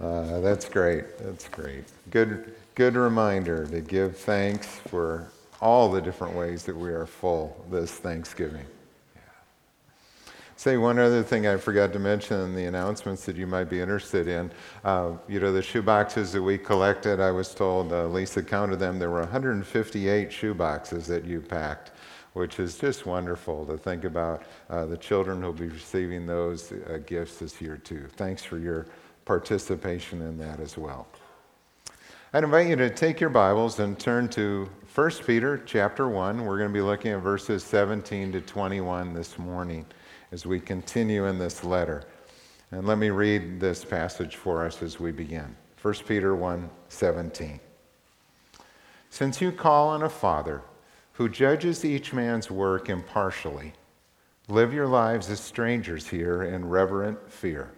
Uh, that's great. That's great. Good, good reminder to give thanks for all the different ways that we are full this Thanksgiving. Say one other thing I forgot to mention in the announcements that you might be interested in. Uh, you know, the shoe boxes that we collected, I was told, uh, Lisa counted them, there were 158 shoe boxes that you packed which is just wonderful to think about uh, the children who will be receiving those uh, gifts this year, too. Thanks for your participation in that as well. I'd invite you to take your Bibles and turn to 1 Peter chapter 1. We're going to be looking at verses 17 to 21 this morning as we continue in this letter. And let me read this passage for us as we begin. 1 Peter 1 17. Since you call on a Father who judges each man's work impartially, live your lives as strangers here in reverent fear.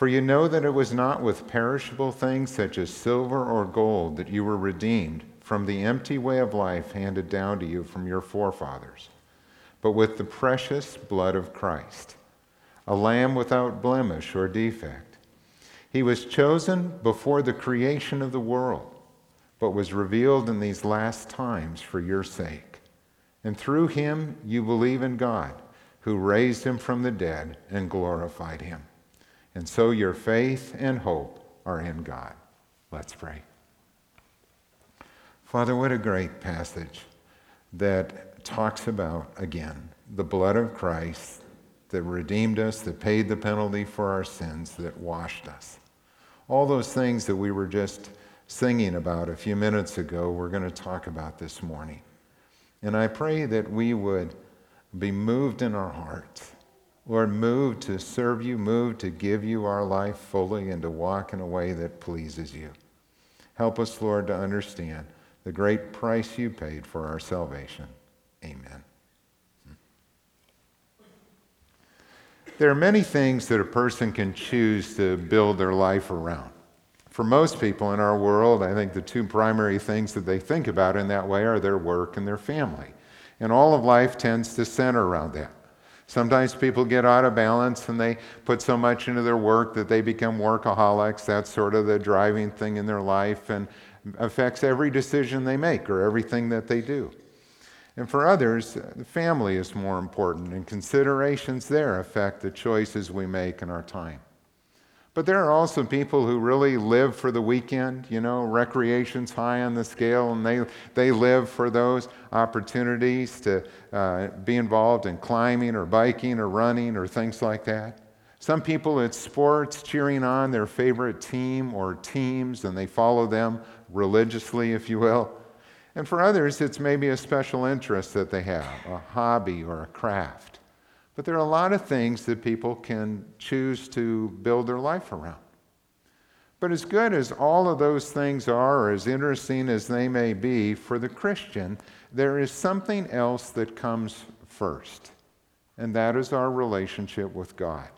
For you know that it was not with perishable things such as silver or gold that you were redeemed from the empty way of life handed down to you from your forefathers, but with the precious blood of Christ, a lamb without blemish or defect. He was chosen before the creation of the world, but was revealed in these last times for your sake. And through him you believe in God, who raised him from the dead and glorified him. And so your faith and hope are in God. Let's pray. Father, what a great passage that talks about, again, the blood of Christ that redeemed us, that paid the penalty for our sins, that washed us. All those things that we were just singing about a few minutes ago, we're going to talk about this morning. And I pray that we would be moved in our hearts Lord, move to serve you, move to give you our life fully and to walk in a way that pleases you. Help us, Lord, to understand the great price you paid for our salvation. Amen. There are many things that a person can choose to build their life around. For most people in our world, I think the two primary things that they think about in that way are their work and their family. And all of life tends to center around that. Sometimes people get out of balance and they put so much into their work that they become workaholics. That's sort of the driving thing in their life and affects every decision they make or everything that they do. And for others, the family is more important, and considerations there affect the choices we make in our time. But there are also people who really live for the weekend. You know, recreation's high on the scale, and they, they live for those opportunities to uh, be involved in climbing or biking or running or things like that. Some people, it's sports, cheering on their favorite team or teams, and they follow them religiously, if you will. And for others, it's maybe a special interest that they have, a hobby or a craft. But there are a lot of things that people can choose to build their life around. But as good as all of those things are, or as interesting as they may be, for the Christian, there is something else that comes first, and that is our relationship with God.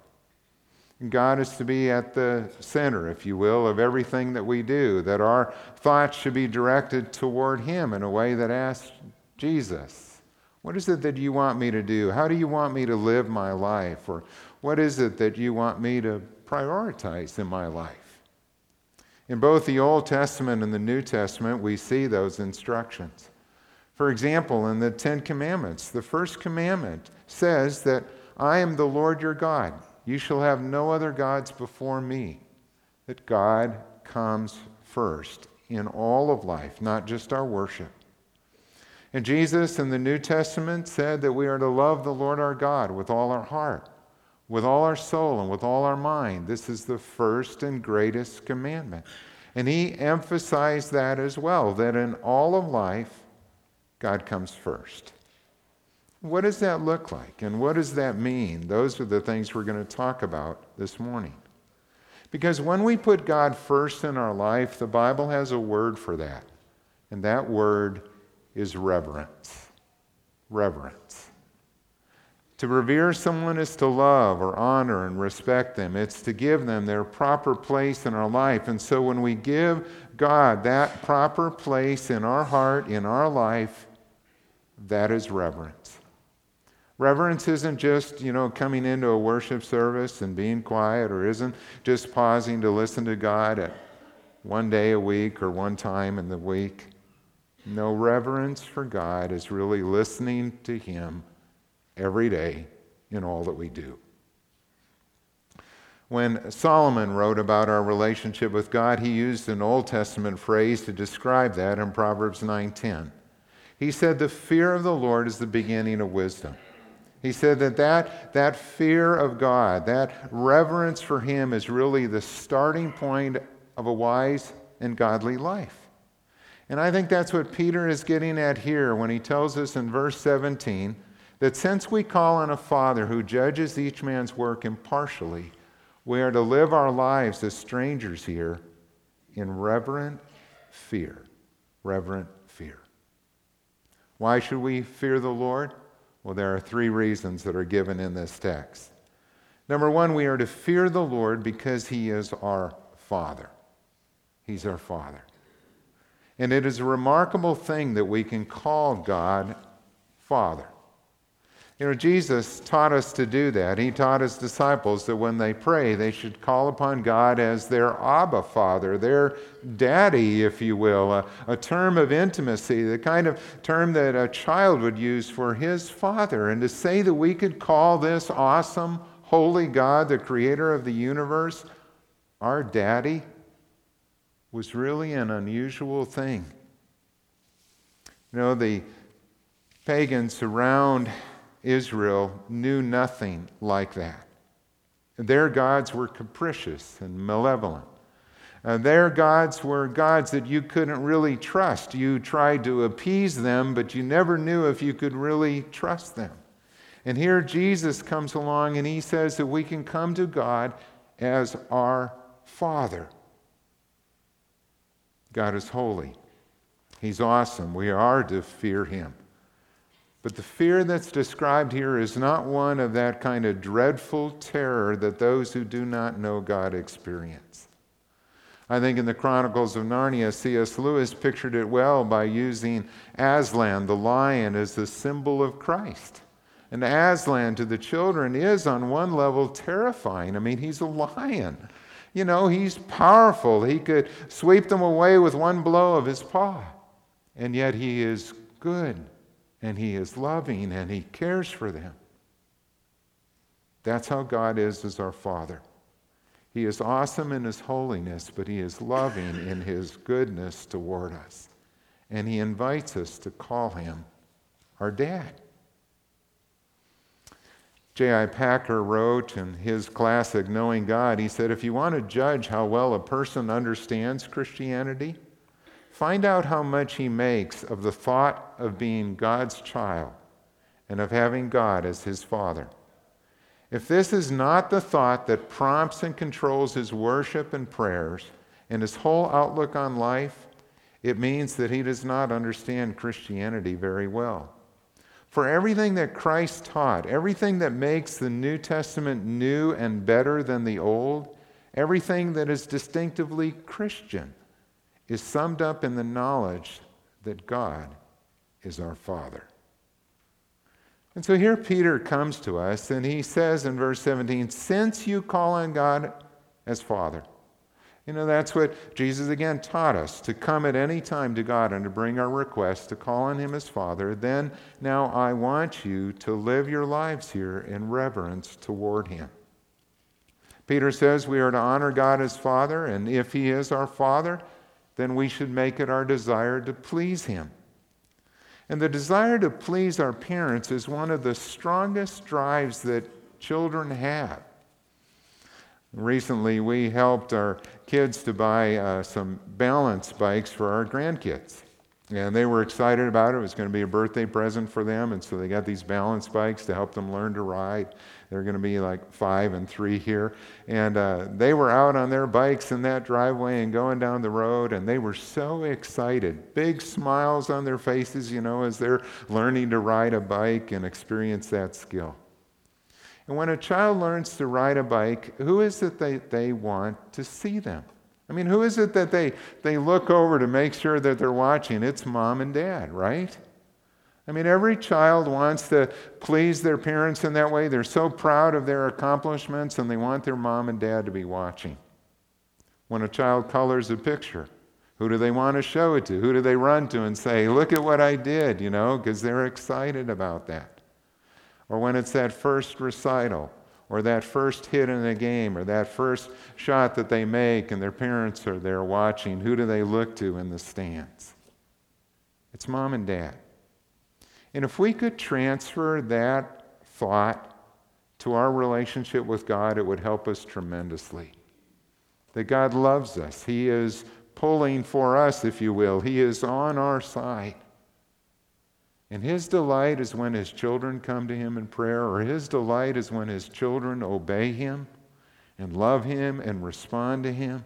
God is to be at the center, if you will, of everything that we do, that our thoughts should be directed toward Him in a way that asks Jesus what is it that you want me to do? How do you want me to live my life? Or what is it that you want me to prioritize in my life? In both the Old Testament and the New Testament, we see those instructions. For example, in the Ten Commandments, the first commandment says that I am the Lord your God. You shall have no other gods before me. That God comes first in all of life, not just our worship. And Jesus in the New Testament said that we are to love the Lord our God with all our heart, with all our soul, and with all our mind. This is the first and greatest commandment. And he emphasized that as well, that in all of life, God comes first. What does that look like? And what does that mean? Those are the things we're going to talk about this morning. Because when we put God first in our life, the Bible has a word for that. And that word is reverence. Reverence. To revere someone is to love or honor and respect them. It's to give them their proper place in our life. And so when we give God that proper place in our heart, in our life, that is reverence. Reverence isn't just, you know, coming into a worship service and being quiet, or isn't just pausing to listen to God at one day a week or one time in the week. No, reverence for God is really listening to Him every day in all that we do. When Solomon wrote about our relationship with God, he used an Old Testament phrase to describe that in Proverbs 9:10. He said, "The fear of the Lord is the beginning of wisdom." He said that, that that fear of God, that reverence for Him, is really the starting point of a wise and godly life. And I think that's what Peter is getting at here when he tells us in verse 17 that since we call on a Father who judges each man's work impartially, we are to live our lives as strangers here in reverent fear. Reverent fear. Why should we fear the Lord? Well, there are three reasons that are given in this text. Number one, we are to fear the Lord because he is our Father. He's our Father. And it is a remarkable thing that we can call God Father. You know, Jesus taught us to do that. He taught his disciples that when they pray, they should call upon God as their Abba Father, their daddy, if you will, a, a, term of intimacy, the kind of term that a child would use for his father. And to say that we could call this awesome, holy God, the creator of the universe, our daddy, was really an unusual thing. You know, the pagans around Israel knew nothing like that. Their gods were capricious and malevolent. Uh, their gods were gods that you couldn't really trust. You tried to appease them, but you never knew if you could really trust them. And here Jesus comes along and he says that we can come to God as our Father. God is holy. He's awesome. We are to fear him. But the fear that's described here is not one of that kind of dreadful terror that those who do not know God experience. I think in the Chronicles of Narnia, C.S. Lewis pictured it well by using Aslan, the lion, as the symbol of Christ. And Aslan to the children is, on one level, terrifying. I mean, he's a lion. You know, he's powerful. He could sweep them away with one blow of his paw. And yet he is good and he is loving and he cares for them. That's how God is as our Father. He is awesome in his holiness, but he is loving in his goodness toward us. And he invites us to call him our dad. J.I. Packer wrote in his classic, Knowing God, he said, If you want to judge how well a person understands Christianity, find out how much he makes of the thought of being God's child and of having God as his father. If this is not the thought that prompts and controls his worship and prayers and his whole outlook on life, it means that he does not understand Christianity very well. For everything that Christ taught, everything that makes the New Testament new and better than the Old, everything that is distinctively Christian, is summed up in the knowledge that God is our Father. And so here Peter comes to us and he says in verse 17, Since you call on God as Father, you know, that's what Jesus again taught us to come at any time to God and to bring our requests, to call on Him as Father. Then, now I want you to live your lives here in reverence toward Him. Peter says we are to honor God as Father, and if He is our Father, then we should make it our desire to please Him. And the desire to please our parents is one of the strongest drives that children have. Recently, we helped our kids to buy uh, some balance bikes for our grandkids. And they were excited about it. It was going to be a birthday present for them. And so they got these balance bikes to help them learn to ride. They're going to be like five and three here. And uh, they were out on their bikes in that driveway and going down the road. And they were so excited. Big smiles on their faces, you know, as they're learning to ride a bike and experience that skill. And when a child learns to ride a bike, who is it that they want to see them? I mean, who is it that they, they look over to make sure that they're watching? It's mom and dad, right? I mean, every child wants to please their parents in that way. They're so proud of their accomplishments and they want their mom and dad to be watching. When a child colors a picture, who do they want to show it to? Who do they run to and say, Look at what I did, you know, because they're excited about that. Or when it's that first recital, or that first hit in a game, or that first shot that they make and their parents are there watching, who do they look to in the stands? It's mom and dad. And if we could transfer that thought to our relationship with God, it would help us tremendously. That God loves us, He is pulling for us, if you will, He is on our side. And His delight is when His children come to Him in prayer, or His delight is when His children obey Him and love Him and respond to Him.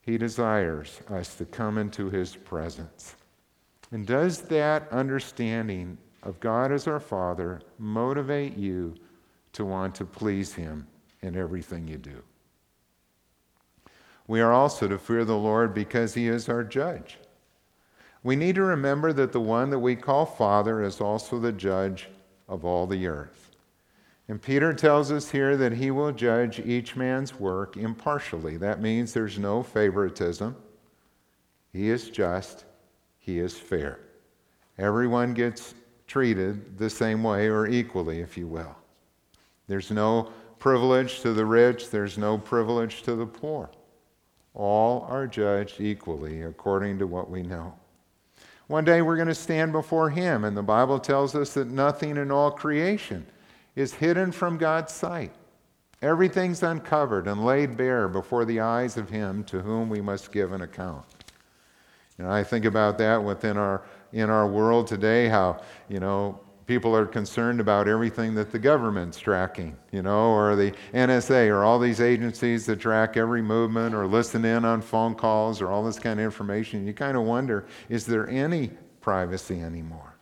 He desires us to come into His presence. And does that understanding of God as our Father motivate you to want to please Him in everything you do? We are also to fear the Lord because He is our judge. We need to remember that the one that we call Father is also the judge of all the earth. And Peter tells us here that he will judge each man's work impartially. That means there's no favoritism. He is just, he is fair. Everyone gets treated the same way or equally, if you will. There's no privilege to the rich, there's no privilege to the poor. All are judged equally according to what we know. One day we're going to stand before Him, and the Bible tells us that nothing in all creation is hidden from God's sight. Everything's uncovered and laid bare before the eyes of Him to whom we must give an account. And I think about that within our in our world today, how you know people are concerned about everything that the government's tracking, you know, or the NSA, or all these agencies that track every movement, or listen in on phone calls, or all this kind of information. You kind of wonder, is there any privacy anymore?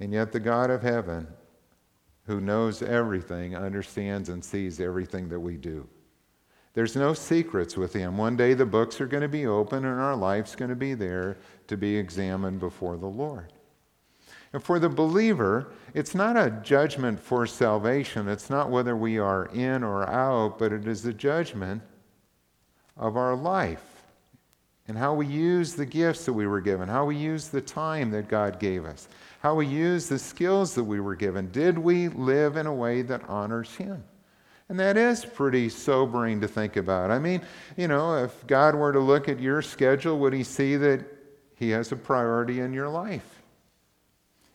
And yet, the God of heaven, who knows everything, understands and sees everything that we do. There's no secrets with him. One day the books are going to be open and our life's going to be there to be examined before the Lord. For the believer, it's not a judgment for salvation. It's not whether we are in or out, but it is a judgment of our life and how we use the gifts that we were given, how we use the time that God gave us, how we use the skills that we were given. Did we live in a way that honors Him? And that is pretty sobering to think about. I mean, you know, if God were to look at your schedule, would he see that he has a priority in your life?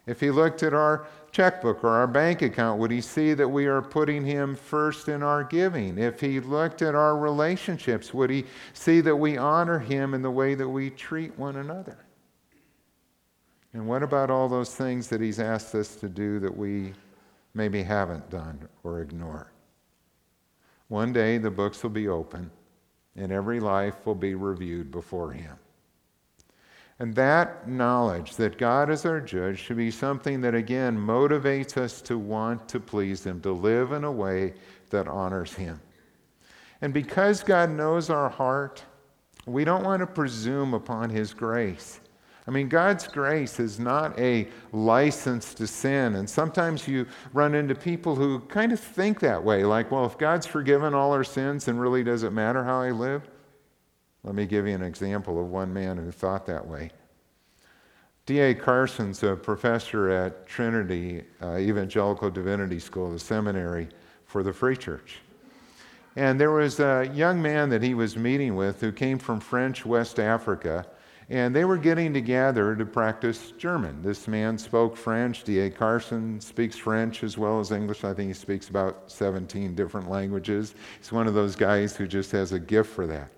If he looked at our checkbook or our bank account, would he see that we are putting him first in our giving? If he looked at our relationships, would he see that we honor him in the way that we treat one another? And what about all those things that he's asked us to do that we maybe haven't done or ignored? One day the books will be open and every life will be reviewed before Him. And that knowledge that God is our judge should be something that again motivates us to want to please Him, to live in a way that honors Him. And because God knows our heart, we don't want to presume upon His grace. I mean, God's grace is not a license to sin. And sometimes you run into people who kind of think that way like, well, if God's forgiven all our sins, then really does it matter how I live? Let me give you an example of one man who thought that way. D.A. Carson's a professor at Trinity uh, Evangelical Divinity School, the seminary for the Free Church. And there was a young man that he was meeting with who came from French West Africa and they were getting together to practice German. This man spoke French. D.A. Carson speaks French as well as English. I think he speaks about 17 different languages. He's one of those guys who just has a gift for that.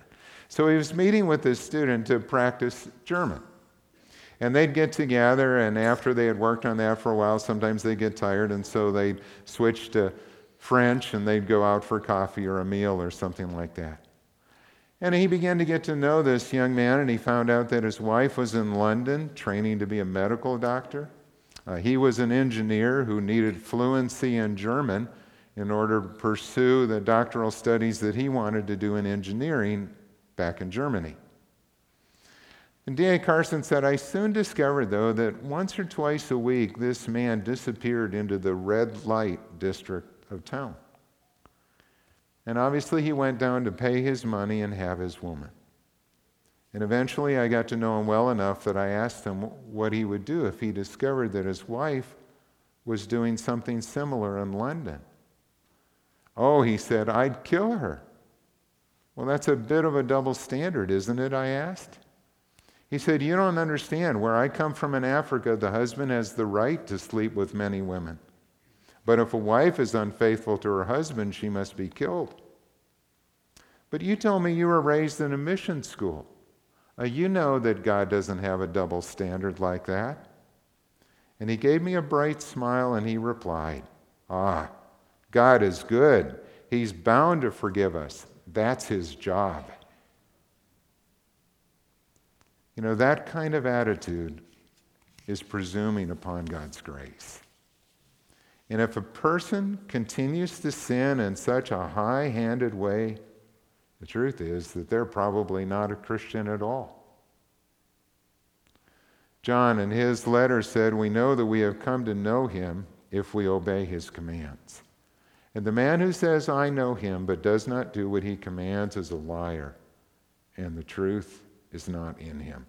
So he was meeting with this student to practice German. And they'd get together, and after they had worked on that for a while, sometimes they'd get tired, and so they'd switch to French and they'd go out for coffee or a meal or something like that. And he began to get to know this young man, and he found out that his wife was in London training to be a medical doctor. Uh, he was an engineer who needed fluency in German in order to pursue the doctoral studies that he wanted to do in engineering back in Germany. And D.A. Carson said, I soon discovered, though, that once or twice a week this man disappeared into the red light district of town. And obviously, he went down to pay his money and have his woman. And eventually, I got to know him well enough that I asked him what he would do if he discovered that his wife was doing something similar in London. Oh, he said, I'd kill her. Well, that's a bit of a double standard, isn't it? I asked. He said, You don't understand. Where I come from in Africa, the husband has the right to sleep with many women. But if a wife is unfaithful to her husband, she must be killed. But you told me you were raised in a mission school. Uh, you know that God doesn't have a double standard like that. And he gave me a bright smile and he replied, Ah, God is good. He's bound to forgive us. That's his job. You know, that kind of attitude is presuming upon God's grace. And if a person continues to sin in such a high handed way, the truth is that they're probably not a Christian at all. John, in his letter, said, We know that we have come to know him if we obey his commands. And the man who says, I know him, but does not do what he commands is a liar, and the truth is not in him.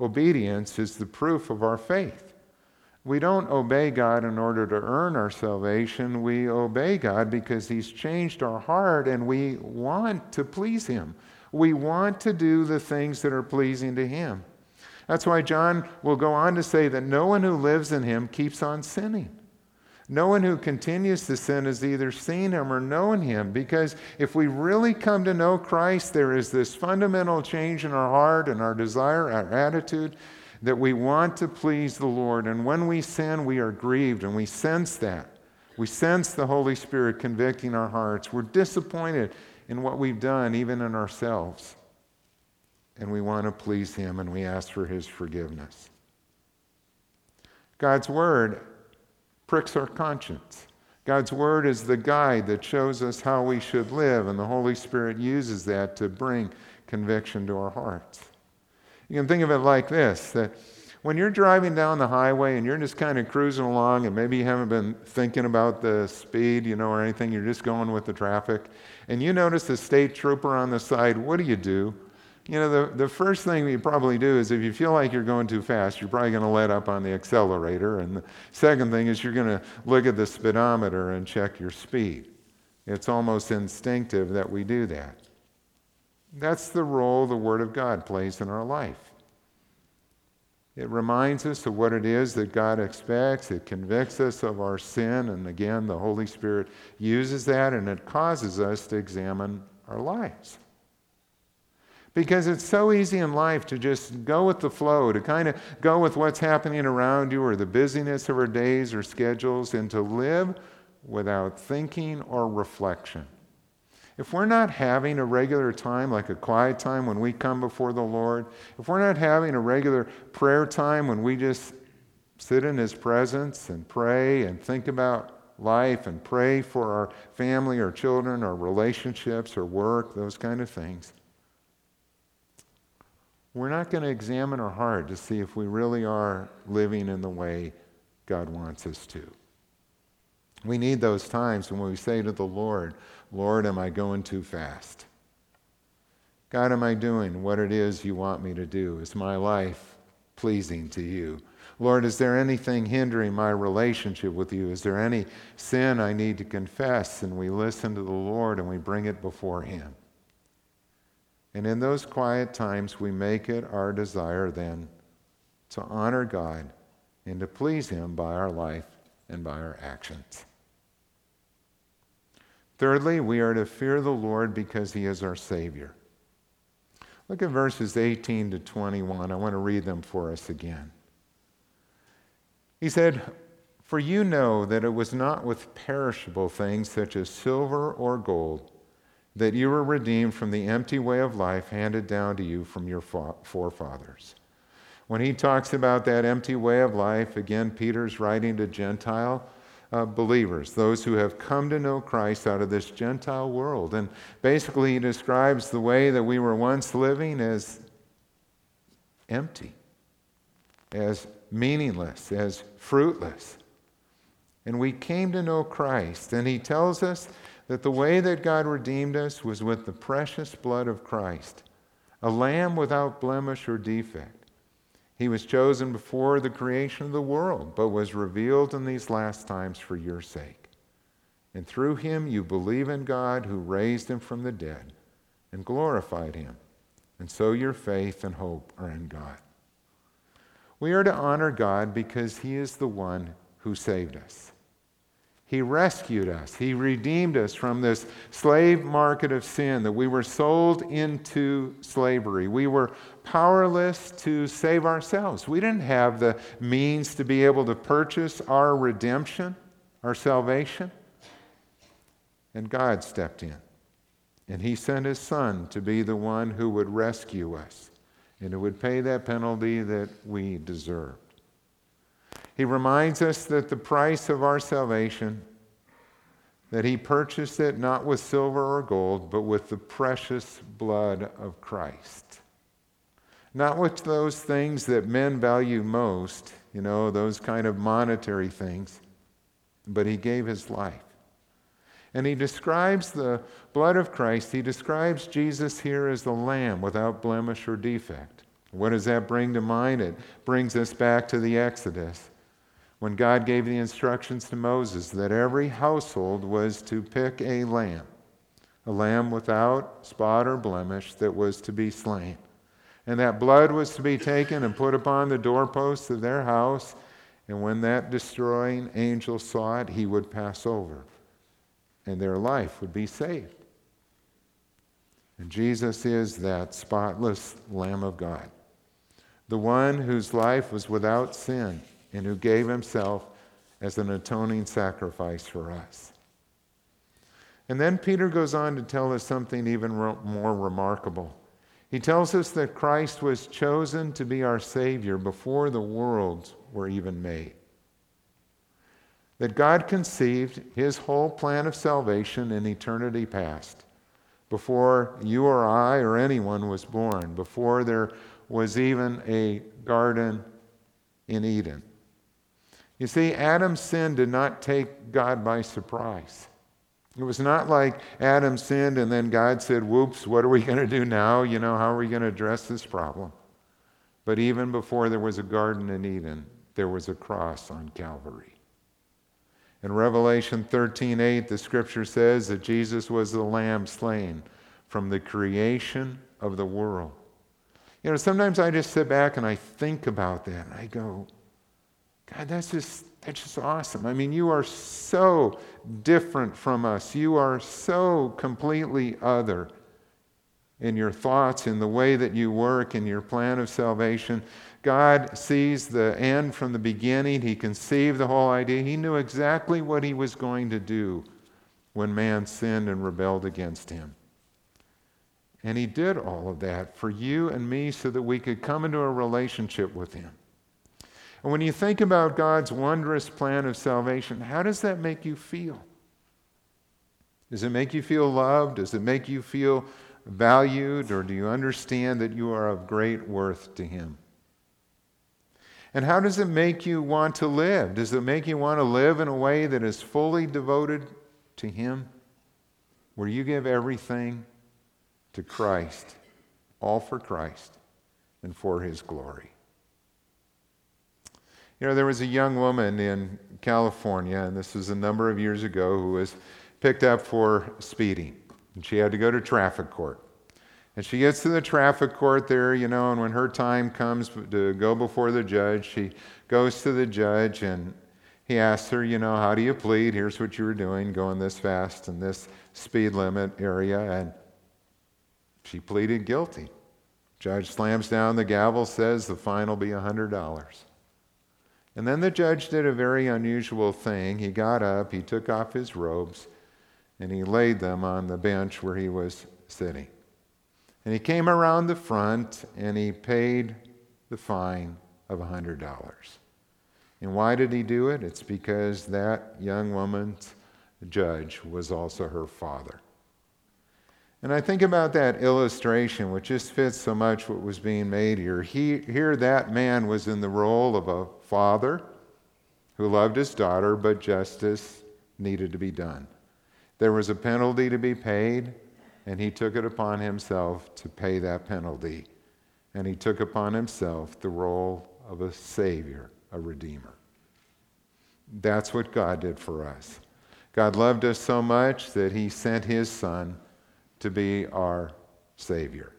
Obedience is the proof of our faith. We don't obey God in order to earn our salvation. We obey God because He's changed our heart and we want to please Him. We want to do the things that are pleasing to Him. That's why John will go on to say that no one who lives in Him keeps on sinning. No one who continues to sin has either seen him or known him. Because if we really come to know Christ, there is this fundamental change in our heart and our desire, our attitude, that we want to please the Lord. And when we sin, we are grieved, and we sense that. We sense the Holy Spirit convicting our hearts. We're disappointed in what we've done, even in ourselves. And we want to please Him, and we ask for His forgiveness. God's Word pricks our conscience. God's Word is the guide that shows us how we should live, and the Holy Spirit uses that to bring conviction to our hearts. You can think of it like this that when you're driving down the highway and you're just kind of cruising along, and maybe you haven't been thinking about the speed, you know, or anything, you're just going with the traffic, and you notice a state trooper on the side, what do you do? You know, the, the first thing you probably do is if you feel like you're going too fast, you're probably going to let up on the accelerator. And the second thing is you're going to look at the speedometer and check your speed. It's almost instinctive that we do that. That's the role the Word of God plays in our life. It reminds us of what it is that God expects. It convicts us of our sin. And again, the Holy Spirit uses that and it causes us to examine our lives. Because it's so easy in life to just go with the flow, to kind of go with what's happening around you or the busyness of our days or schedules, and to live without thinking or reflection. If we're not having a regular time, like a quiet time when we come before the Lord, if we're not having a regular prayer time when we just sit in His presence and pray and think about life and pray for our family, our children, our relationships, our work, those kind of things we're not going to examine our heart to see if we really are living in the way God wants us to. We need those times when we say to the Lord, Lord, am I going too fast? God, am I doing what it is you want me to do? Is my life pleasing to you? Lord, is there anything hindering my relationship with you? Is there any sin I need to confess? And we listen to the Lord and we bring it before Him. And in those quiet times, we make it our desire then to honor God and to please Him by our life and by our actions. Thirdly, we are to fear the Lord because He is our Savior. Look at verses 18 to 21. I want to read them for us again. He said, For you know that it was not with perishable things such as silver or gold that you were redeemed from the empty way of life handed down to you from your forefathers. When he talks about that empty way of life, again, Peter's writing to Gentile uh, believers, those who have come to know Christ out of this Gentile world. And basically, he describes the way that we were once living as empty, as meaningless, as fruitless. And we came to know Christ. And he tells us that the way that God redeemed us was with the precious blood of Christ, a lamb without blemish or defect. He was chosen before the creation of the world, but was revealed in these last times for your sake. And through him you believe in God who raised him from the dead and glorified him. And so your faith and hope are in God. We are to honor God because he is the one who saved us. He rescued us. He redeemed us from this slave market of sin that we were sold into slavery. We were powerless to save ourselves. We didn't have the means to be able to purchase our redemption, our salvation. And God stepped in. And He sent His Son to be the one who would rescue us and who would pay that penalty that we deserve. He reminds us that the price of our salvation, that he purchased it not with silver or gold, but with the precious blood of Christ. Not with those things that men value most, you know, those kind of monetary things, but he gave his life. And he describes the blood of Christ, he describes Jesus here as the lamb without blemish or defect. What does that bring to mind? It brings us back to the Exodus when God gave the instructions to Moses that every household was to pick a lamb, a lamb without spot or blemish that was to be slain. And that blood was to be taken and put upon the doorposts of their house. And when that destroying angel saw it, he would pass over, and their life would be saved. And Jesus is that spotless Lamb of God, the one whose life was without sin and who gave himself as an atoning sacrifice for us. And then Peter goes on to tell us something even more remarkable. He tells us that Christ was chosen to be our Savior before the worlds were even made. That God conceived his whole plan of salvation in eternity past, before you or I or anyone was born, before there was even a garden in Eden. You see, Adam's sin did not take God by surprise. It was not like Adam sinned and then God said, Whoops, what are we going to do now? You know, how are we going to address this problem? But even before there was a garden in Eden, there was a cross on Calvary. In Revelation 13:8, the scripture says that Jesus was the lamb slain from the creation of the world. You know, sometimes I just sit back and I think about that and I go, God, that's just, that's just awesome. I mean, you are so different from us. You are so completely other in your thoughts, in the way that you work, in your plan of salvation. God sees the end from the beginning. He conceived the whole idea. He knew exactly what he was going to do when man sinned and rebelled against him. And he did all of that for you and me so that we could come into a relationship with him. And when you think about God's wondrous plan of salvation, how does that make you feel? Does it make you feel loved? Does it make you feel valued? Or do you understand that you are of great worth to Him? And how does it make you want to live? Does it make you want to live in a way that is fully devoted to Him? Where you give everything to Christ, all for Christ and for His glory. You know, there was a young woman in California, and this was a number of years ago, who was picked up for speeding. And she had to go to traffic court. And she gets to the traffic court there, you know, and when her time comes to go before the judge, she goes to the judge and he asks her, you know, how do you plead? Here's what you were doing, going this fast in this speed limit area. And she pleaded guilty. Judge slams down the gavel, says the fine will be $100. And then the judge did a very unusual thing. He got up, he took off his robes, and he laid them on the bench where he was sitting. And he came around the front and he paid the fine of $100. And why did he do it? It's because that young woman's judge was also her father. And I think about that illustration, which just fits so much what was being made here. He, here, that man was in the role of a father who loved his daughter, but justice needed to be done. There was a penalty to be paid, and he took it upon himself to pay that penalty. And he took upon himself the role of a Savior, a Redeemer. That's what God did for us. God loved us so much that he sent his Son to be our Savior.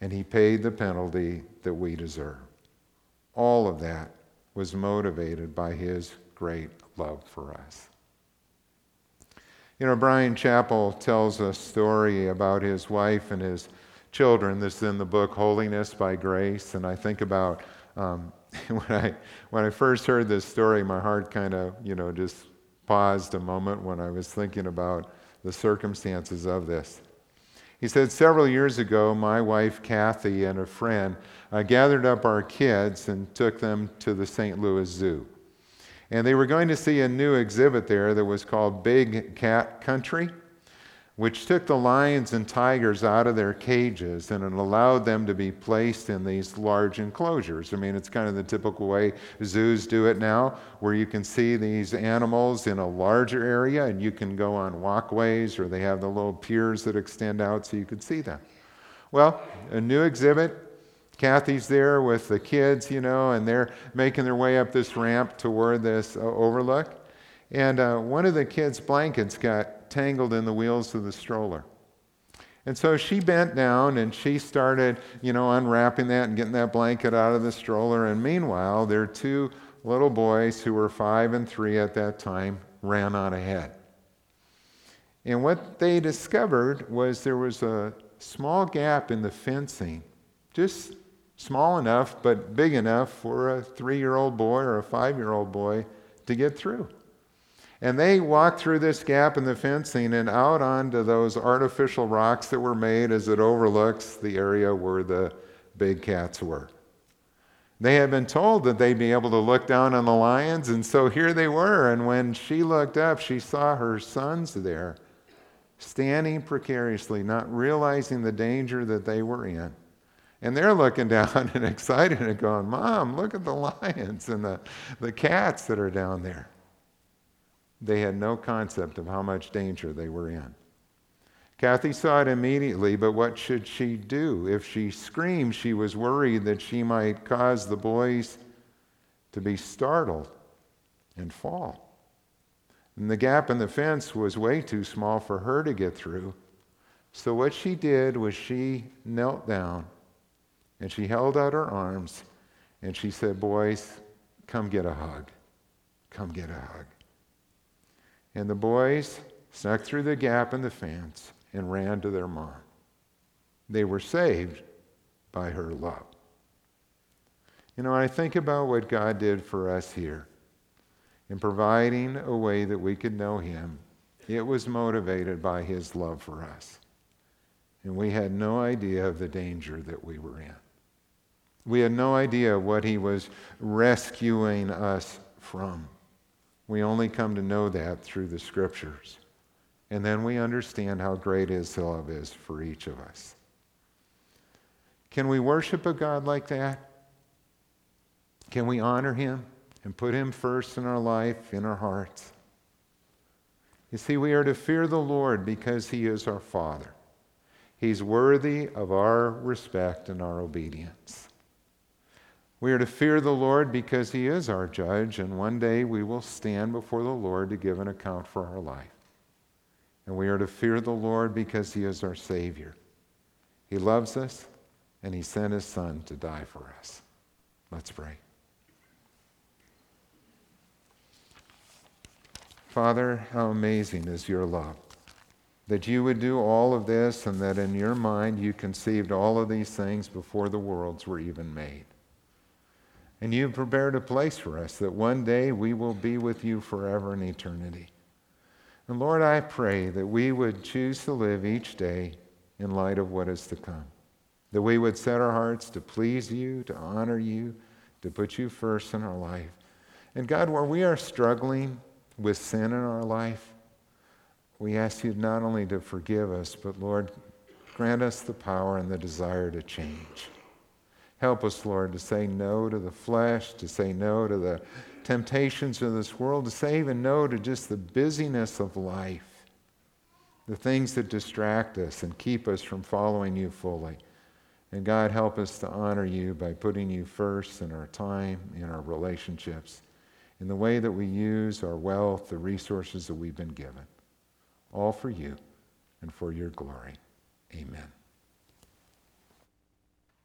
And he paid the penalty that we deserve. All of that was motivated by his great love for us. You know, Bryan Chapell tells a story about his wife and his children. This is in the book Holiness by Grace. And I think about um, when, I, when I first heard this story, my heart kind of, you know, just paused a moment when I was thinking about the circumstances of this. He said, Several years ago, my wife Kathy and a friend uh, gathered up our kids and took them to the St. Louis Zoo. And they were going to see a new exhibit there that was called Big Cat Country, which took the lions and tigers out of their cages and it allowed them to be placed in these large enclosures. I mean, it's kind of the typical way zoos do it now, where you can see these animals in a larger area and you can go on walkways or they have the little piers that extend out so you can see them. Well, a new exhibit Kathy's there with the kids, you know, and they're making their way up this ramp toward this uh, overlook. And uh, one of the kids' blankets got tangled in the wheels of the stroller. And so she bent down and she started, you know, unwrapping that and getting that blanket out of the stroller. And meanwhile, their two little boys, who were five and three at that time, ran on ahead. And what they discovered was there was a small gap in the fencing, just small enough but big enough for a three year old boy or a five year old boy to get through. And they walked through this gap in the fencing and out onto those artificial rocks that were made as it overlooks the area where the big cats were. They had been told that they'd be able to look down on the lions, and so here they were. And when she looked up, she saw her sons there, standing precariously, not realizing the danger that they were in. And they're looking down and excited and going, Mom, look at the lions and the, the cats that are down there. They had no concept of how much danger they were in. Kathy saw it immediately, but what should she do? If she screamed, she was worried that she might cause the boys to be startled and fall. And the gap in the fence was way too small for her to get through. So, what she did was she knelt down and she held out her arms and she said, Boys, come get a hug. Come get a hug. And the boys snuck through the gap in the fence and ran to their mom. They were saved by her love. You know, I think about what God did for us here in providing a way that we could know Him. It was motivated by His love for us. And we had no idea of the danger that we were in. We had no idea what He was rescuing us from. We only come to know that through the scriptures. And then we understand how great His love is for each of us. Can we worship a God like that? Can we honor Him and put Him first in our life, in our hearts? You see, we are to fear the Lord because He is our Father. He's worthy of our respect and our obedience. We are to fear the Lord because He is our judge, and one day we will stand before the Lord to give an account for our life. And we are to fear the Lord because He is our Savior. He loves us, and He sent His Son to die for us. Let's pray. Father, how amazing is your love. That you would do all of this, and that in your mind you conceived all of these things before the worlds were even made. And you've prepared a place for us that one day we will be with you forever in eternity. And Lord, I pray that we would choose to live each day in light of what is to come. That we would set our hearts to please you, to honor you, to put you first in our life. And God, where we are struggling with sin in our life, we ask you not only to forgive us, but Lord, Grant us the power and the desire to change. Help us, Lord, to say no to the flesh, to say no to the temptations of this world, to say even no to just the busyness of life, the things that distract us and keep us from following you fully. And God, help us to honor you by putting you first in our time, in our relationships, in the way that we use our wealth, the resources that we've been given. All for you and for your glory. Amen.